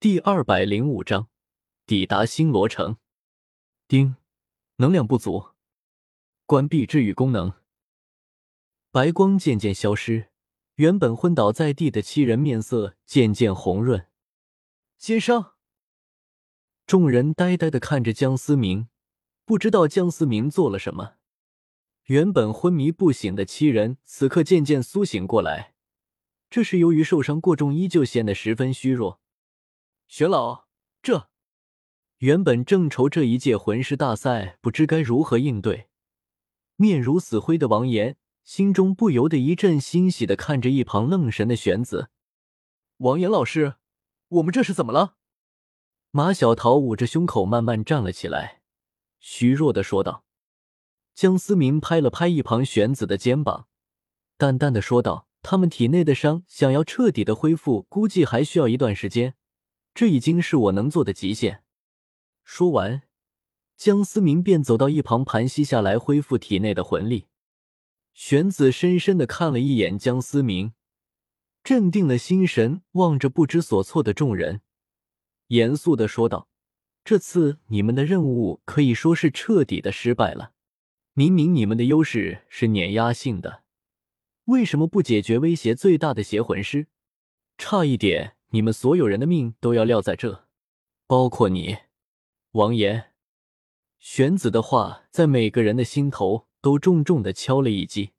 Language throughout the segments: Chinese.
第二百零五章，抵达星罗城。丁，能量不足，关闭治愈功能。白光渐渐消失，原本昏倒在地的七人面色渐渐红润。先生，众人呆呆的看着江思明，不知道江思明做了什么。原本昏迷不醒的七人，此刻渐渐苏醒过来。这是由于受伤过重，依旧显得十分虚弱。玄老，这原本正愁这一届魂师大赛不知该如何应对，面如死灰的王岩心中不由得一阵欣喜的看着一旁愣神的玄子。王岩老师，我们这是怎么了？马小桃捂着胸口慢慢站了起来，虚弱的说道。江思明拍了拍一旁玄子的肩膀，淡淡的说道：“他们体内的伤想要彻底的恢复，估计还需要一段时间。”这已经是我能做的极限。说完，江思明便走到一旁盘膝下来，恢复体内的魂力。玄子深深的看了一眼江思明，镇定了心神，望着不知所措的众人，严肃的说道：“这次你们的任务可以说是彻底的失败了。明明你们的优势是碾压性的，为什么不解决威胁最大的邪魂师？差一点。”你们所有人的命都要撂在这，包括你，王岩。玄子的话在每个人的心头都重重的敲了一击。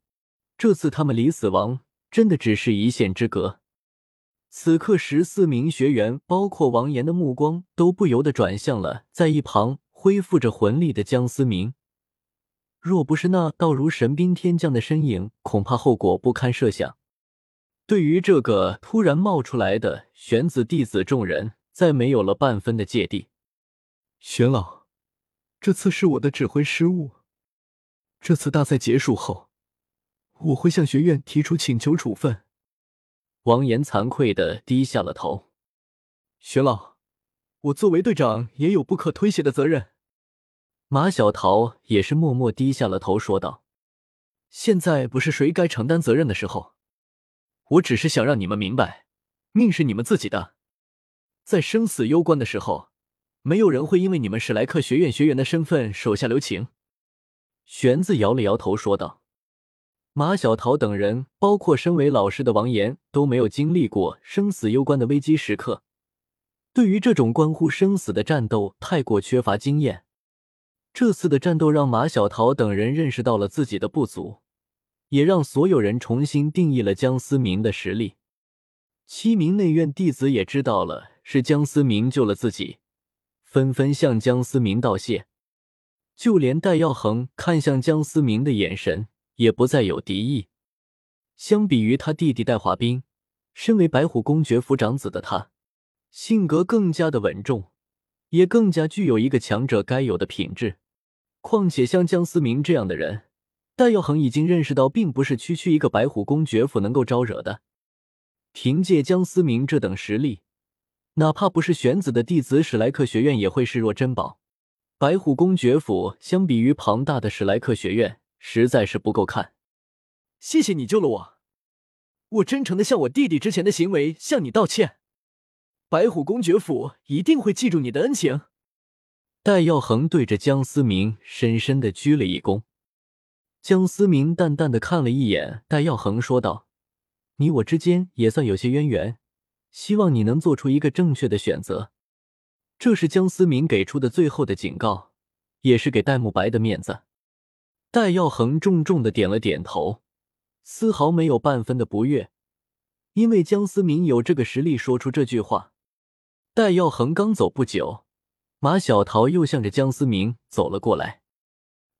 这次他们离死亡真的只是一线之隔。此刻，十四名学员，包括王岩的目光都不由得转向了在一旁恢复着魂力的江思明。若不是那道如神兵天降的身影，恐怕后果不堪设想。对于这个突然冒出来的玄子弟子，众人再没有了半分的芥蒂。玄老，这次是我的指挥失误。这次大赛结束后，我会向学院提出请求处分。王岩惭愧的低下了头。玄老，我作为队长也有不可推卸的责任。马小桃也是默默低下了头，说道：“现在不是谁该承担责任的时候。”我只是想让你们明白，命是你们自己的，在生死攸关的时候，没有人会因为你们史莱克学院学员的身份手下留情。玄子摇了摇头说道：“马小桃等人，包括身为老师的王岩，都没有经历过生死攸关的危机时刻，对于这种关乎生死的战斗太过缺乏经验。这次的战斗让马小桃等人认识到了自己的不足。”也让所有人重新定义了江思明的实力。七名内院弟子也知道了是江思明救了自己，纷纷向江思明道谢。就连戴耀恒看向江思明的眼神也不再有敌意。相比于他弟弟戴华斌，身为白虎公爵府长子的他，性格更加的稳重，也更加具有一个强者该有的品质。况且像江思明这样的人。戴耀恒已经认识到，并不是区区一个白虎公爵府能够招惹的。凭借江思明这等实力，哪怕不是玄子的弟子，史莱克学院也会视若珍宝。白虎公爵府相比于庞大的史莱克学院，实在是不够看。谢谢你救了我，我真诚的向我弟弟之前的行为向你道歉。白虎公爵府一定会记住你的恩情。戴耀恒对着江思明深深的鞠了一躬。江思明淡淡的看了一眼戴耀恒，说道：“你我之间也算有些渊源，希望你能做出一个正确的选择。”这是江思明给出的最后的警告，也是给戴沐白的面子。戴耀恒重重的点了点头，丝毫没有半分的不悦，因为江思明有这个实力说出这句话。戴耀恒刚走不久，马小桃又向着江思明走了过来：“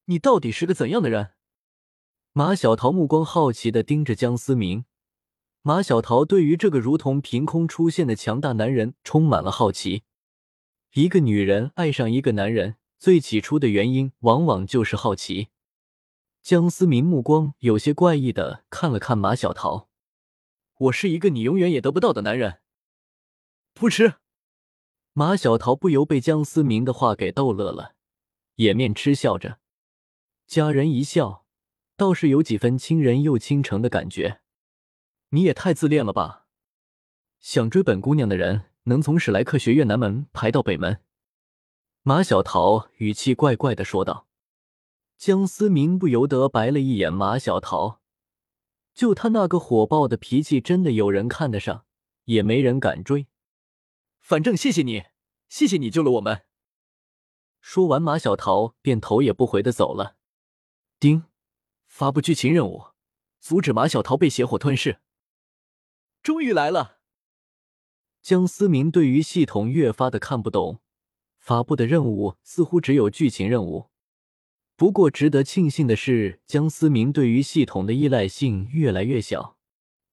你到底是个怎样的人？”马小桃目光好奇的盯着江思明。马小桃对于这个如同凭空出现的强大男人充满了好奇。一个女人爱上一个男人，最起初的原因往往就是好奇。江思明目光有些怪异的看了看马小桃：“我是一个你永远也得不到的男人。”不吃。马小桃不由被江思明的话给逗乐了，掩面嗤笑着。佳人一笑。倒是有几分倾人又倾城的感觉。你也太自恋了吧！想追本姑娘的人能从史莱克学院南门排到北门。马小桃语气怪怪的说道。江思明不由得白了一眼马小桃，就他那个火爆的脾气，真的有人看得上，也没人敢追。反正谢谢你，谢谢你救了我们。说完，马小桃便头也不回的走了。丁，发布剧情任务，阻止马小桃被邪火吞噬。终于来了。江思明对于系统越发的看不懂，发布的任务似乎只有剧情任务。不过，值得庆幸的是，江思明对于系统的依赖性越来越小。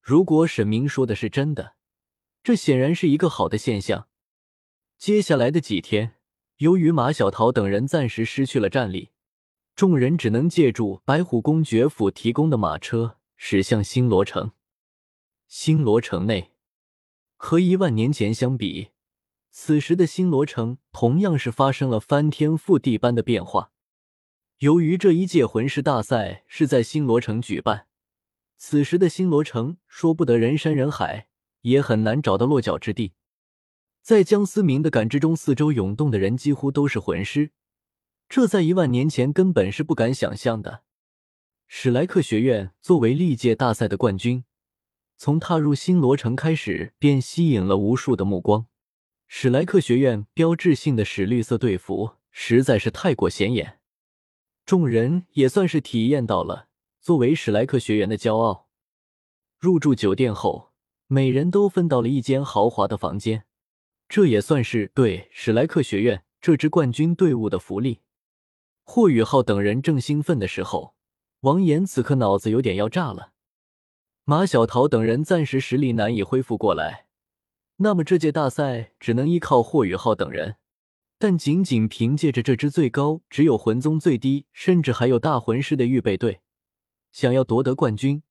如果沈明说的是真的，这显然是一个好的现象。接下来的几天，由于马小桃等人暂时失去了战力，众人只能借助白虎公爵府提供的马车驶向星罗城。星罗城内，和一万年前相比，此时的星罗城同样是发生了翻天覆地般的变化。由于这一届魂师大赛是在星罗城举办，此时的星罗城说不得人山人海，也很难找到落脚之地。在江思明的感知中，四周涌动的人几乎都是魂师，这在一万年前根本是不敢想象的。史莱克学院作为历届大赛的冠军，从踏入星罗城开始便吸引了无数的目光。史莱克学院标志性的史绿色队服实在是太过显眼。众人也算是体验到了作为史莱克学员的骄傲。入住酒店后，每人都分到了一间豪华的房间，这也算是对史莱克学院这支冠军队伍的福利。霍雨浩等人正兴奋的时候，王岩此刻脑子有点要炸了。马小桃等人暂时实力难以恢复过来，那么这届大赛只能依靠霍雨浩等人。但仅仅凭借着这支最高只有魂宗最低，甚至还有大魂师的预备队，想要夺得冠军，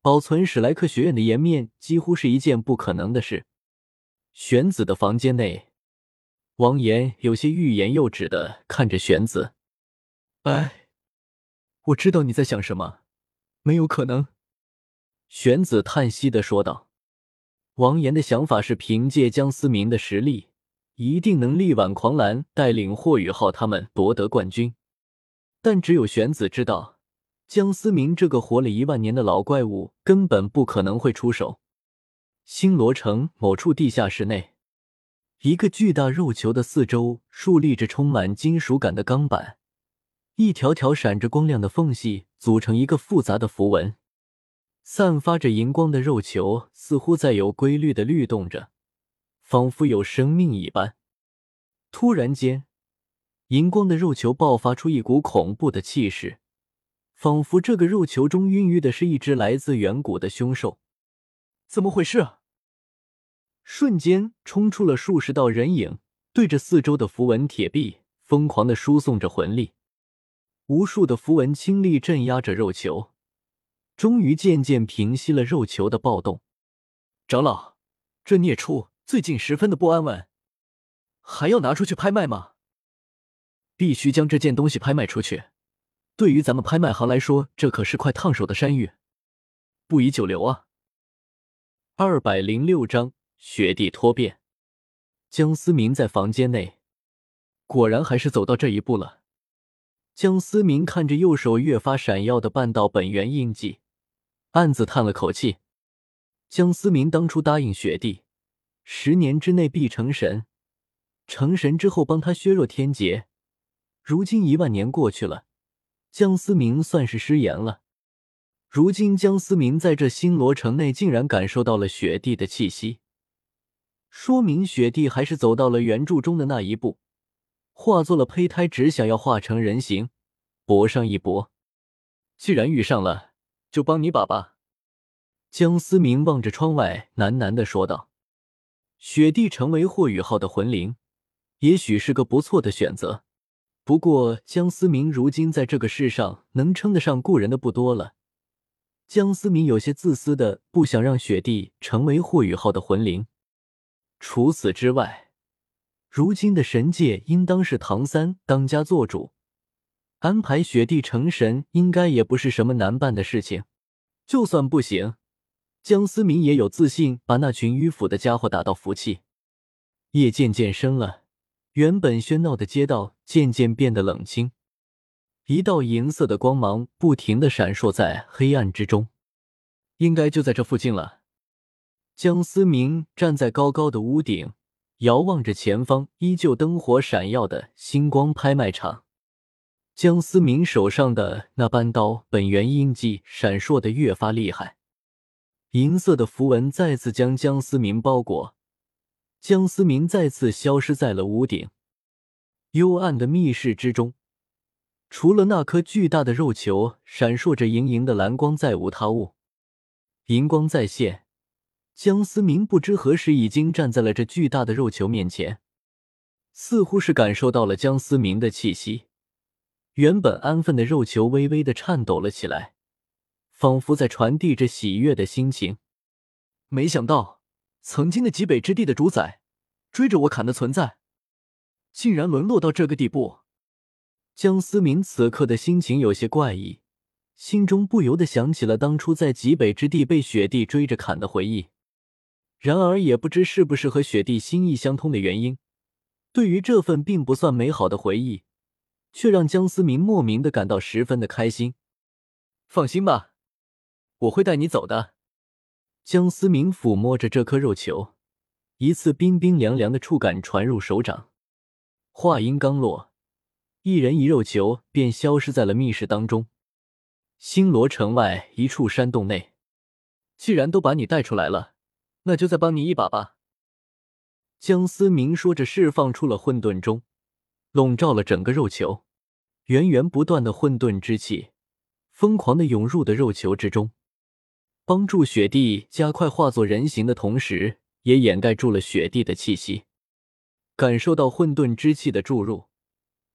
保存史莱克学院的颜面，几乎是一件不可能的事。玄子的房间内，王岩有些欲言又止的看着玄子：“哎，我知道你在想什么，没有可能。”玄子叹息的说道。王岩的想法是凭借江思明的实力。一定能力挽狂澜，带领霍雨浩他们夺得冠军。但只有玄子知道，江思明这个活了一万年的老怪物根本不可能会出手。星罗城某处地下室内，一个巨大肉球的四周竖立着充满金属感的钢板，一条条闪着光亮的缝隙组成一个复杂的符文，散发着荧光的肉球似乎在有规律的律动着。仿佛有生命一般。突然间，荧光的肉球爆发出一股恐怖的气势，仿佛这个肉球中孕育的是一只来自远古的凶兽。怎么回事？瞬间冲出了数十道人影，对着四周的符文铁壁疯狂的输送着魂力。无数的符文倾力镇压着肉球，终于渐渐平息了肉球的暴动。长老，这孽畜！最近十分的不安稳，还要拿出去拍卖吗？必须将这件东西拍卖出去。对于咱们拍卖行来说，这可是块烫手的山芋，不宜久留啊！二百零六章雪地脱变。江思明在房间内，果然还是走到这一步了。江思明看着右手越发闪耀的半道本源印记，暗自叹了口气。江思明当初答应雪帝。十年之内必成神，成神之后帮他削弱天劫。如今一万年过去了，江思明算是失言了。如今江思明在这星罗城内竟然感受到了雪帝的气息，说明雪帝还是走到了原著中的那一步，化作了胚胎，只想要化成人形，搏上一搏。既然遇上了，就帮你把吧。江思明望着窗外，喃喃的说道。雪帝成为霍雨浩的魂灵，也许是个不错的选择。不过江思明如今在这个世上能称得上故人的不多了。江思明有些自私的不想让雪帝成为霍雨浩的魂灵。除此之外，如今的神界应当是唐三当家做主，安排雪帝成神应该也不是什么难办的事情。就算不行。江思明也有自信把那群迂腐的家伙打到服气。夜渐渐深了，原本喧闹的街道渐渐变得冷清。一道银色的光芒不停的闪烁在黑暗之中，应该就在这附近了。江思明站在高高的屋顶，遥望着前方依旧灯火闪耀的星光拍卖场。江思明手上的那扳刀本源印记闪烁的越发厉害，银色的符文再次将江思明包裹，江思明再次消失在了屋顶。幽暗的密室之中。除了那颗巨大的肉球闪烁着莹莹的蓝光，再无他物。银光再现，江思明不知何时已经站在了这巨大的肉球面前，似乎是感受到了江思明的气息。原本安分的肉球微微的颤抖了起来，仿佛在传递着喜悦的心情。没想到，曾经的极北之地的主宰，追着我砍的存在，竟然沦落到这个地步。江思明此刻的心情有些怪异，心中不由得想起了当初在极北之地被雪帝追着砍的回忆。然而，也不知是不是和雪帝心意相通的原因，对于这份并不算美好的回忆，却让江思明莫名的感到十分的开心。放心吧，我会带你走的。江思明抚摸着这颗肉球，一次冰冰凉凉的触感传入手掌。话音刚落。一人一肉球便消失在了密室当中。星罗城外一处山洞内，既然都把你带出来了，那就再帮你一把吧。江思明说着，释放出了混沌钟，笼罩了整个肉球。源源不断的混沌之气，疯狂的涌入的肉球之中，帮助雪帝加快化作人形的同时，也掩盖住了雪帝的气息。感受到混沌之气的注入。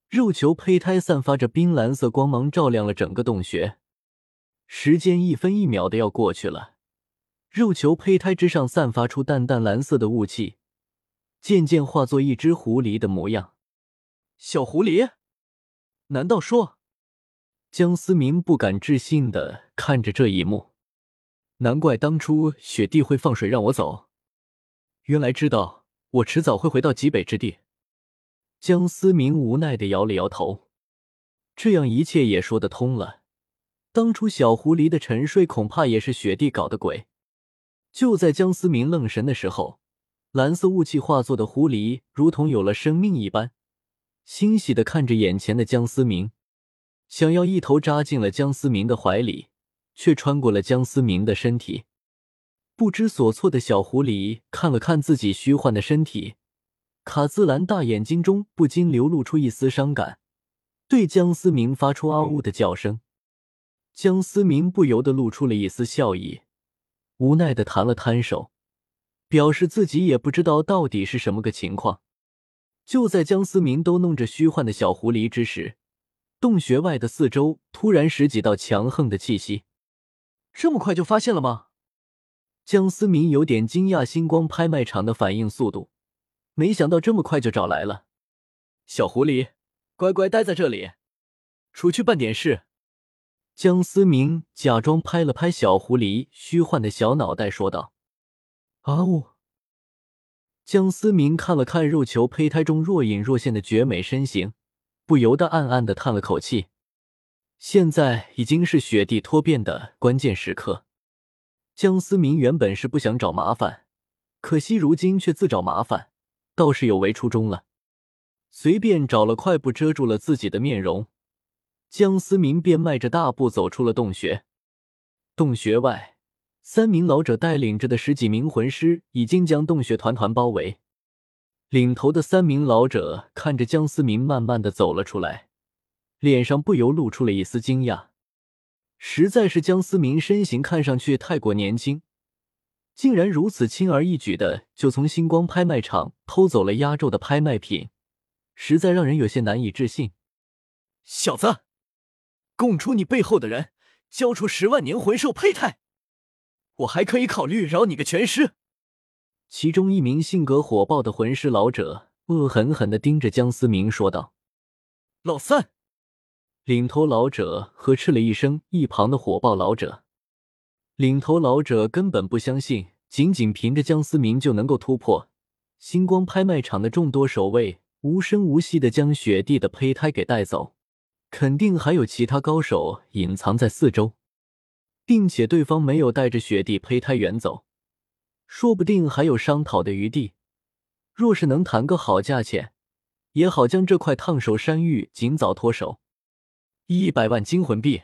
肉球胚胎散发着冰蓝色光芒，照亮了整个洞穴。时间一分一秒的要过去了，肉球胚胎之上散发出淡淡蓝色的雾气，渐渐化作一只狐狸的模样。小狐狸？难道说？江思明不敢置信的看着这一幕。难怪当初雪帝会放水让我走，原来知道我迟早会回到极北之地。江思明无奈的摇了摇头，这样一切也说得通了。当初小狐狸的沉睡，恐怕也是雪帝搞的鬼。就在江思明愣神的时候，蓝色雾气化作的狐狸如同有了生命一般，欣喜的看着眼前的江思明，想要一头扎进了江思明的怀里，却穿过了江思明的身体。不知所措的小狐狸看了看自己虚幻的身体。卡姿兰大眼睛中不禁流露出一丝伤感，对江思明发出啊呜的叫声。江思明不由得露出了一丝笑意，无奈的摊了摊手，表示自己也不知道到底是什么个情况。就在江思明都弄着虚幻的小狐狸之时，洞穴外的四周突然十几道强横的气息。这么快就发现了吗？江思明有点惊讶，星光拍卖场的反应速度。没想到这么快就找来了，小狐狸，乖乖待在这里，出去办点事。江思明假装拍了拍小狐狸虚幻的小脑袋，说道：“啊呜！”江思明看了看肉球胚胎中若隐若现的绝美身形，不由得暗暗的叹了口气。现在已经是雪地脱变的关键时刻，江思明原本是不想找麻烦，可惜如今却自找麻烦。倒是有违初衷了，随便找了块布遮住了自己的面容，江思明便迈着大步走出了洞穴。洞穴外，三名老者带领着的十几名魂师已经将洞穴团团包围。领头的三名老者看着江思明慢慢的走了出来，脸上不由露出了一丝惊讶，实在是江思明身形看上去太过年轻。竟然如此轻而易举的就从星光拍卖场偷走了压轴的拍卖品，实在让人有些难以置信。小子，供出你背后的人，交出十万年魂兽胚胎，我还可以考虑饶你个全尸。其中一名性格火爆的魂师老者恶狠狠地盯着江思明说道：“老三！”领头老者呵斥了一声，一旁的火爆老者。领头老者根本不相信，仅仅凭着江思明就能够突破，星光拍卖场的众多守卫无声无息的将雪帝的胚胎给带走，肯定还有其他高手隐藏在四周，并且对方没有带着雪帝胚胎远走，说不定还有商讨的余地。若是能谈个好价钱，也好将这块烫手山芋尽早脱手。一百万金魂币，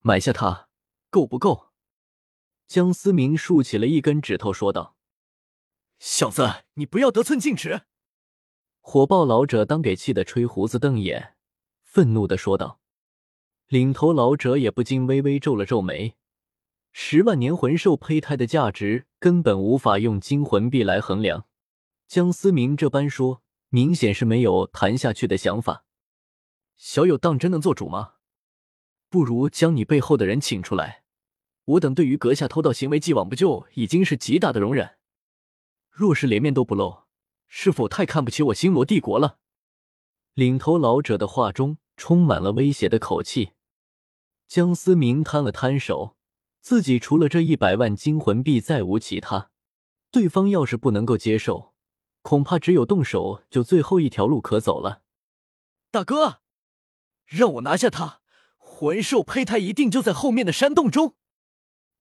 买下它，够不够？江思明竖起了一根指头，说道：“小子，你不要得寸进尺！”火爆老者当给气得吹胡子瞪眼，愤怒的说道。领头老者也不禁微微皱了皱眉。十万年魂兽胚胎的价值根本无法用金魂币来衡量。江思明这般说，明显是没有谈下去的想法。小友当真能做主吗？不如将你背后的人请出来，我等对于阁下偷盗行为既往不咎，已经是极大的容忍。若是连面都不露，是否太看不起我星罗帝国了？领头老者的话中充满了威胁的口气。江思明摊了摊手，自己除了这一百万金魂币，再无其他。对方要是不能够接受。恐怕只有动手，就最后一条路可走了。大哥，让我拿下他！魂兽胚胎一定就在后面的山洞中。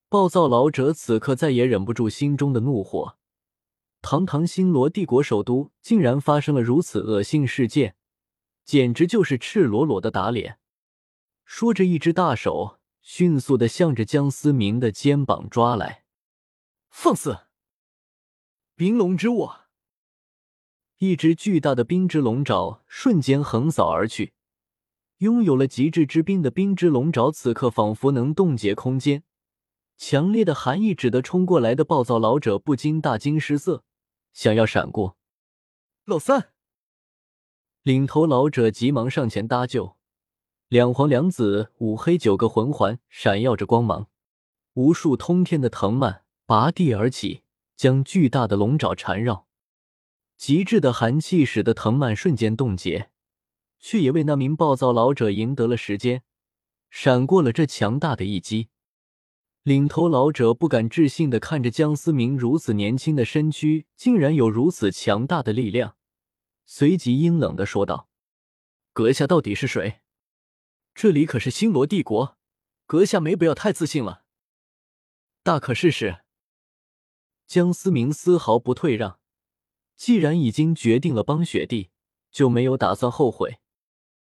暴躁老者此刻再也忍不住心中的怒火。堂堂星罗帝国首都，竟然发生了如此恶心事件，简直就是赤裸裸的打脸！说着，一只大手迅速的向着江思明的肩膀抓来。放肆！冰龙之握。一只巨大的冰之龙爪瞬间横扫而去，拥有了极致之冰的冰之龙爪此刻仿佛能冻结空间，强烈的寒意指得冲过来的暴躁老者不禁大惊失色，想要闪过。老三，领头老者急忙上前搭救，两黄两紫五黑九个魂环闪耀着光芒，无数通天的藤蔓拔地而起，将巨大的龙爪缠绕。极致的寒气使得藤蔓瞬间冻结，却也为那名暴躁老者赢得了时间，闪过了这强大的一击。领头老者不敢置信的看着江思明如此年轻的身躯，竟然有如此强大的力量，随即阴冷的说道：“阁下到底是谁？这里可是星罗帝国，阁下没必要太自信了。大可试试。”江思明丝毫不退让。既然已经决定了帮雪帝，就没有打算后悔。